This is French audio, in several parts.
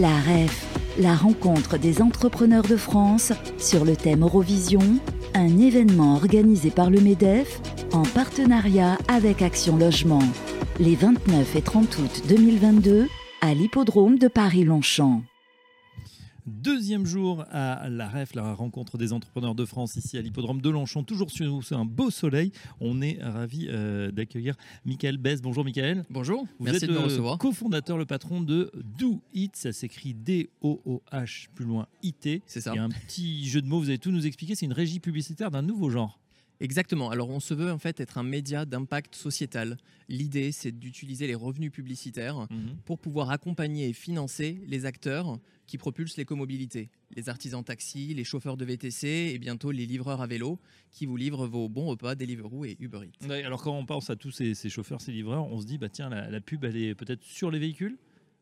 La REF, la rencontre des entrepreneurs de France sur le thème Eurovision, un événement organisé par le MEDEF en partenariat avec Action Logement, les 29 et 30 août 2022 à l'hippodrome de Paris-Longchamp. Deuxième jour à la REF, la rencontre des entrepreneurs de France, ici à l'hippodrome de Longchamp, toujours sur un beau soleil. On est ravi euh, d'accueillir Michael Bess. Bonjour Michael. Bonjour, Vous merci êtes de me le recevoir. cofondateur, le patron de Do It, ça s'écrit D-O-O-H, plus loin I-T. C'est ça. Il y a un petit jeu de mots, vous allez tout nous expliquer, c'est une régie publicitaire d'un nouveau genre. Exactement. Alors, on se veut en fait être un média d'impact sociétal. L'idée, c'est d'utiliser les revenus publicitaires pour pouvoir accompagner et financer les acteurs qui propulsent l'écomobilité. Les artisans taxi, les chauffeurs de VTC et bientôt les livreurs à vélo qui vous livrent vos bons repas Deliveroo et Uber Eats. Ouais, alors quand on pense à tous ces, ces chauffeurs, ces livreurs, on se dit, bah tiens, la, la pub, elle est peut-être sur les véhicules?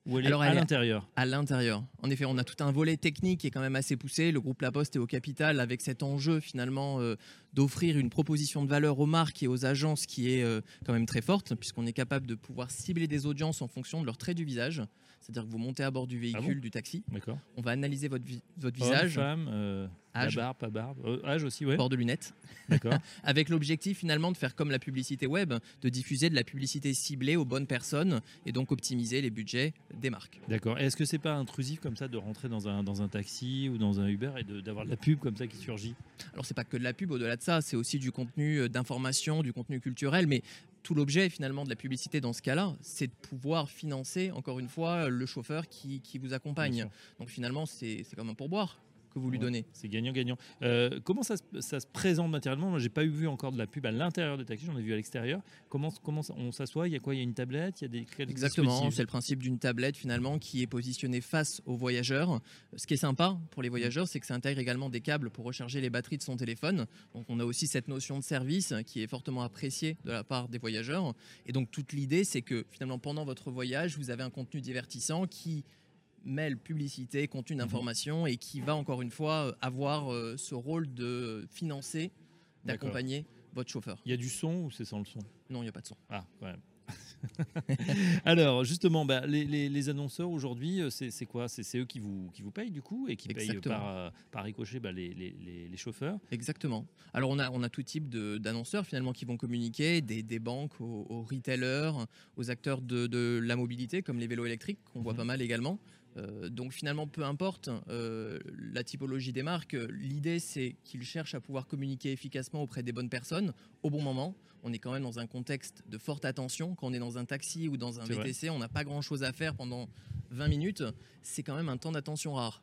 Ou elle Alors, est à elle est- l'intérieur À l'intérieur. En effet, on a tout un volet technique qui est quand même assez poussé. Le groupe La Poste est au capital avec cet enjeu finalement euh, d'offrir une proposition de valeur aux marques et aux agences qui est euh, quand même très forte puisqu'on est capable de pouvoir cibler des audiences en fonction de leur trait du visage. C'est-à-dire que vous montez à bord du véhicule, Ah bon du taxi, D'accord. on va analyser votre, vi- votre Homme, visage, femme, euh, la Âge. barbe, pas barbe, euh, âge aussi, ouais. port de lunettes, D'accord. avec l'objectif finalement de faire comme la publicité web, de diffuser de la publicité ciblée aux bonnes personnes et donc optimiser les budgets des marques. D'accord. Est-ce que c'est pas intrusif comme ça de rentrer dans un, dans un taxi ou dans un Uber et d'avoir de la pub comme ça qui surgit? Alors c'est pas que de la pub, au-delà de ça, c'est aussi du contenu euh, d'information, du contenu culturel, mais tout l'objet finalement de la publicité dans ce cas-là, c'est de pouvoir financer, encore une fois, le chauffeur qui, qui vous accompagne. Donc finalement, c'est c'est comme un pourboire que vous lui donnez. C'est gagnant-gagnant. Euh, comment ça, se- ça se présente matériellement? Moi, j'ai pas vu encore de la pub à l'intérieur du taxi, j'en ai vu à l'extérieur. Comment, comment on s'assoit? Il y a quoi? Il y a une tablette? Il y a des Exactement, c'est le principe d'une tablette finalement qui est positionnée face aux voyageurs. Ce qui est sympa pour les voyageurs, c'est que ça intègre également des câbles pour recharger les batteries de son téléphone. Donc on a aussi cette notion de service qui est fortement appréciée de la part des voyageurs. Et donc toute l'idée, c'est que finalement pendant votre voyage, vous avez un contenu divertissant qui mêle publicité, contenu d'information et qui va encore une fois avoir euh, ce rôle de financer, d'accompagner votre chauffeur. Il y a du son ou c'est sans le son? Non, il n'y a pas de son. Ah, quand même. Alors, justement, bah, les, les- les annonceurs aujourd'hui, euh, c'est quoi? C'est eux qui vous, qui vous payent du coup et qui payent par, euh, par ricochet bah, les, les- chauffeurs? Exactement. Alors on a, on a tout type d'annonceurs finalement qui vont communiquer, des, des banques aux, aux retailers, aux acteurs de, de la mobilité comme les vélos électriques qu'on voit Mhm. pas mal également. Euh, donc finalement, peu importe euh, la typologie des marques, l'idée c'est qu'ils cherchent à pouvoir communiquer efficacement auprès des bonnes personnes au bon moment. On est quand même dans un contexte de forte attention. Quand on est dans un taxi ou dans un vrai. VTC, on n'a pas grand-chose à faire pendant 20 minutes. C'est quand même un temps d'attention rare.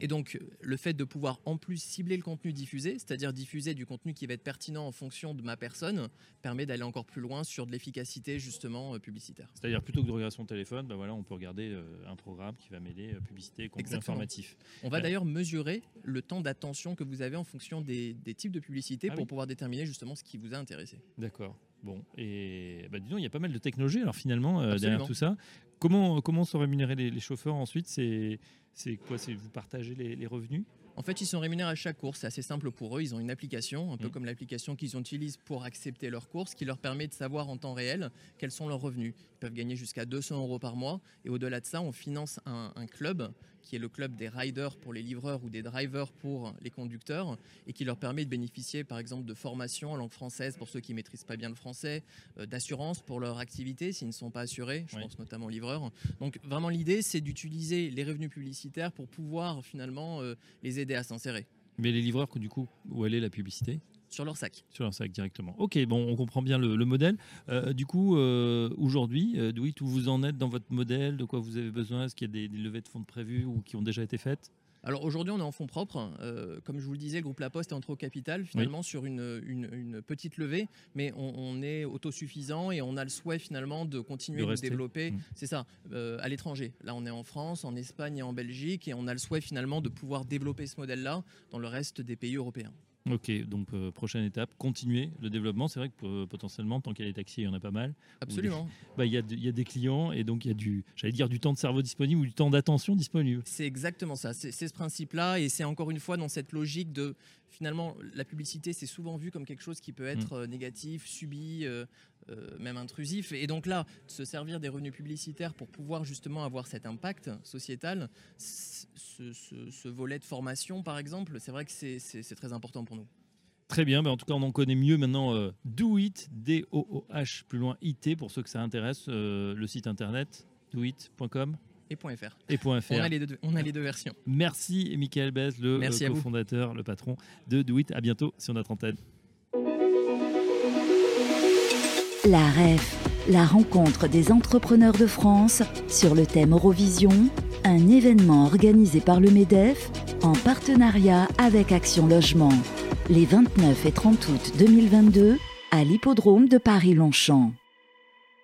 Et donc, le fait de pouvoir en plus cibler le contenu diffusé, c'est-à-dire diffuser du contenu qui va être pertinent en fonction de ma personne, permet d'aller encore plus loin sur de l'efficacité justement euh, publicitaire. C'est-à-dire, plutôt que de regarder son téléphone, bah, voilà, on peut regarder euh, un programme qui va mêler euh, publicité et contenu Exactement. informatif. On va d'ailleurs mesurer le temps d'attention que vous avez en fonction des, des types de publicités Ah pour oui. pouvoir déterminer justement ce qui vous a intéressé. D'accord. Bon, et bah, dis donc, il y a pas mal de technologie alors finalement euh, derrière tout ça. Comment, comment sont rémunérés les, les chauffeurs ensuite? C'est c'est quoi C'est vous partagez les, les revenus? En fait, ils sont rémunérés à chaque course. C'est assez simple pour eux. Ils ont une application, un peu Mhm. comme l'application qu'ils utilisent pour accepter leurs courses, qui leur permet de savoir en temps réel quels sont leurs revenus. Ils peuvent gagner jusqu'à 200 euros par mois. Et au-delà de ça, on finance un, un club qui est le club des riders pour les livreurs ou des drivers pour les conducteurs et qui leur permet de bénéficier par exemple de formations en langue française pour ceux qui maîtrisent pas bien le français, euh, d'assurance pour leur activité s'ils ne sont pas assurés, je Oui. pense notamment aux livreurs. Donc vraiment l'idée c'est d'utiliser les revenus publicitaires pour pouvoir finalement euh, les aider à s'insérer Mais les livreurs, du coup, où elle est la publicité sur leur sac. Sur leur sac directement. Ok, bon, on comprend bien le, le modèle. Euh, du coup, euh, aujourd'hui, euh, où vous en êtes dans votre modèle De quoi vous avez besoin Est-ce qu'il y a des, des levées de fonds de prévues ou qui ont déjà été faites? Alors aujourd'hui, on est en fonds propres. Euh, comme je vous le disais, le groupe La Poste est entré au capital finalement sur une, une- une petite levée, mais on, on est autosuffisant et on a le souhait finalement de continuer De développer. Mm. C'est ça, euh, à l'étranger. Là, on est en France, en Espagne et en Belgique, et on a le souhait finalement de pouvoir développer ce modèle-là dans le reste des pays européens. Ok, donc euh, prochaine étape, continuer le développement. C'est vrai que euh, potentiellement, tant qu'il y a des taxis, il y en a pas mal. Absolument. Bah, Il y, a de- y a des clients et donc il y a du, j'allais dire, du temps de cerveau disponible ou du temps d'attention disponible. C'est exactement ça. C'est ce principe-là, et c'est encore une fois dans cette logique de finalement la publicité, c'est souvent vu comme quelque chose qui peut être euh, négatif, subi. euh, même intrusif. Et donc là, se servir des revenus publicitaires pour pouvoir justement avoir cet impact sociétal, ce, volet de formation, par exemple, c'est vrai que c'est très important pour nous. Très bien, mais en tout cas, on en connaît mieux maintenant euh, Do It, D-O-O-H, plus loin IT, pour ceux que ça intéresse, euh, le site internet doit.com et .fr. Et .fr. On a les deux, on a les deux versions. Merci Michael Bez, le euh, cofondateur, le patron de Do It. À bientôt sur notre antenne. La REF, la rencontre des entrepreneurs de France sur le thème Eurovision, un événement organisé par le MEDEF en partenariat avec Action Logement les 29 et 30 août 2022 à l'hippodrome de Paris-Longchamp.